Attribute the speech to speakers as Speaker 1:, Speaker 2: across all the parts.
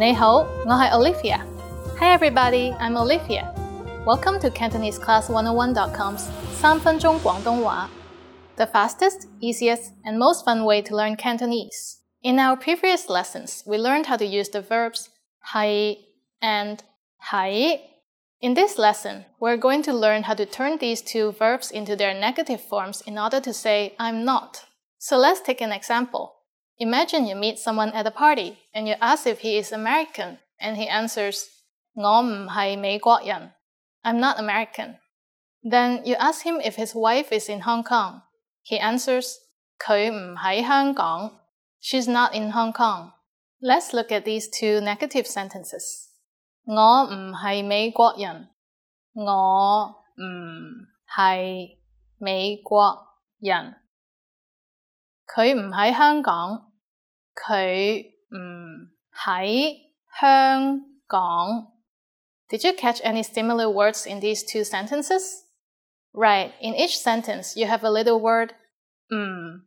Speaker 1: 你好，我系 Olivia. Hi everybody, I'm Olivia. Welcome to CantoneseClass101.com's 三分钟广东话 the fastest, easiest, and most fun way to learn Cantonese. In our previous lessons, we learned how to use the verbs 系 and 喺. In this lesson, we're going to learn how to turn these two verbs into their negative forms in order to say I'm not. So let's take an example. Imagine you meet someone at a party and you ask if he is American and he answers 我唔系美国人. I'm not American. Then you ask him if his wife is in Hong Kong. He answers 佢唔喺香港. She's not in Hong Kong. Let's look at these two negative sentences. 我唔系美国人。我唔系美国人。佢唔喺香港。 佢唔喺香港。Did you catch any similar words in these two sentences? Right, in each sentence you have a little word mm.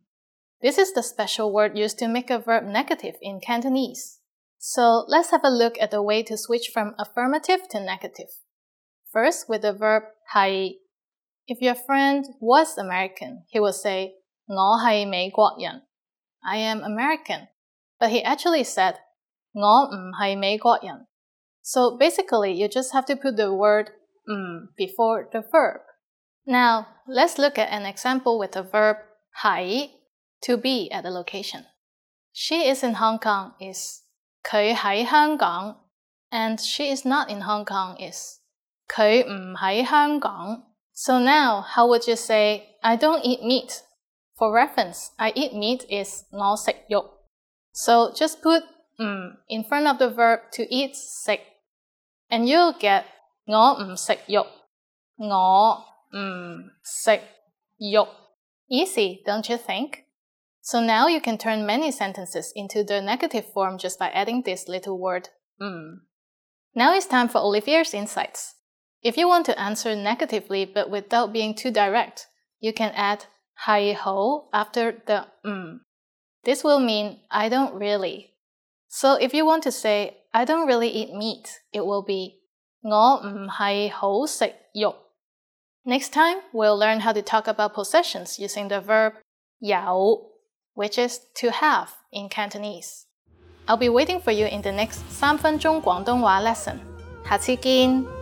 Speaker 1: This is the special word used to make a verb negative in Cantonese. So let's have a look at the way to switch from affirmative to negative. First, with the verb 系. If your friend was American, he would say 我系美国人. I am American. But he actually said 我唔系美国人. So basically, you just have to put the word mm before the verb. Now, let's look at an example with the verb 喺 to be at a location. She is in Hong Kong is 佢喺香港 and she is not in Hong Kong is 佢唔喺香港. So now, how would you say I don't eat meat? For reference, I eat meat is 我食肉. so just put um in front of the verb to eat sick, and you'll get 我唔食肉。我唔食肉. Mm, mm, Easy, don't you think? So now you can turn many sentences into the negative form just by adding this little word 嗯. Now it's time for Olivia's insights. If you want to answer negatively but without being too direct, you can add 係好 after the 嗯 This will mean I don't really. So if you want to say I don't really eat meat, it will be 我唔系好食肉。Next time, we'll learn how to talk about possessions using the verb 有 which is to have in Cantonese. I'll be waiting for you in the next 三分钟广东话 lesson. 下次见。